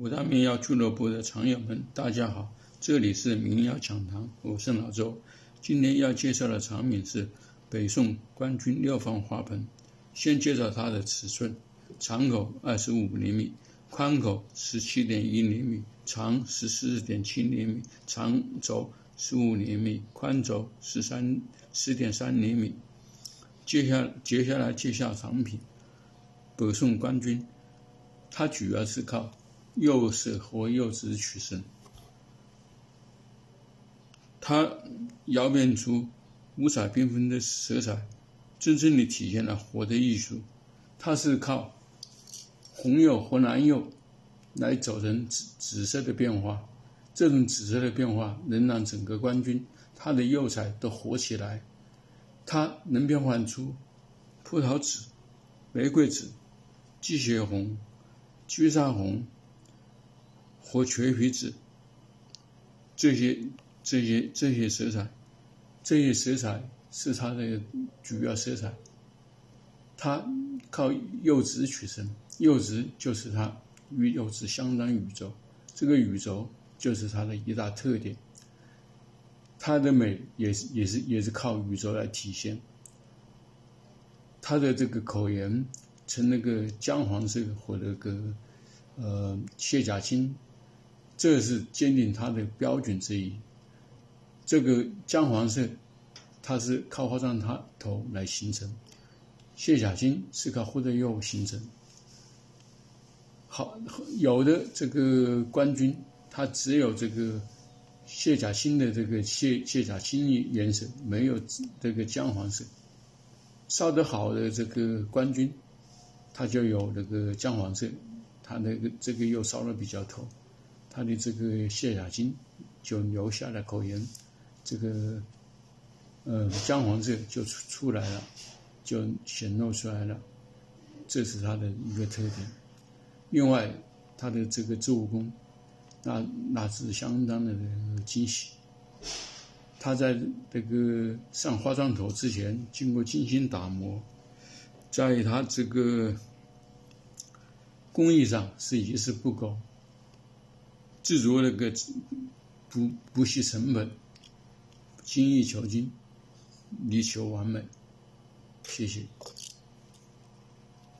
五大民谣俱乐部的常友们，大家好，这里是民谣讲堂，我是老周。今天要介绍的产品是北宋官军六方花盆。先介绍它的尺寸：长口二十五厘米，宽口十七点一厘米，长十四点七厘米，长轴十五厘米，宽轴十三十点三厘米。接下接下来介绍产品：北宋官军，它主要是靠。釉色和釉质取胜，它窑变出五彩缤纷的色彩，真正的体现了活的艺术。它是靠红釉和蓝釉来组成紫紫色的变化，这种紫色的变化能让整个官军它的釉彩都活起来。它能变换出葡萄紫、玫瑰紫、鸡血红、朱砂红。和全皮紫，这些这些这些色彩，这些色彩是它的主要色彩。它靠釉质取胜，釉质就是它与釉质相当宇宙，这个宇宙就是它的一大特点。它的美也是也是也是靠宇宙来体现。它的这个口沿呈那个姜黄色和那个呃蟹甲青。这是鉴定它的标准之一。这个姜黄色，它是靠花葬它头来形成；蟹甲青是靠或者釉形成。好，有的这个官军，它只有这个蟹甲青的这个蟹蟹甲青颜色，没有这个姜黄色。烧得好的这个官军，它就有那个姜黄色，它那个这个又烧了比较透。他的这个蟹甲金就留下了口沿，这个呃姜黄色就出出来了，就显露出来了，这是他的一个特点。另外，他的这个做工，那那是相当的精细。他在这个上化妆头之前，经过精心打磨，在他这个工艺上是一丝不苟。制作那个不不惜成本，精益求精，力求完美。谢谢。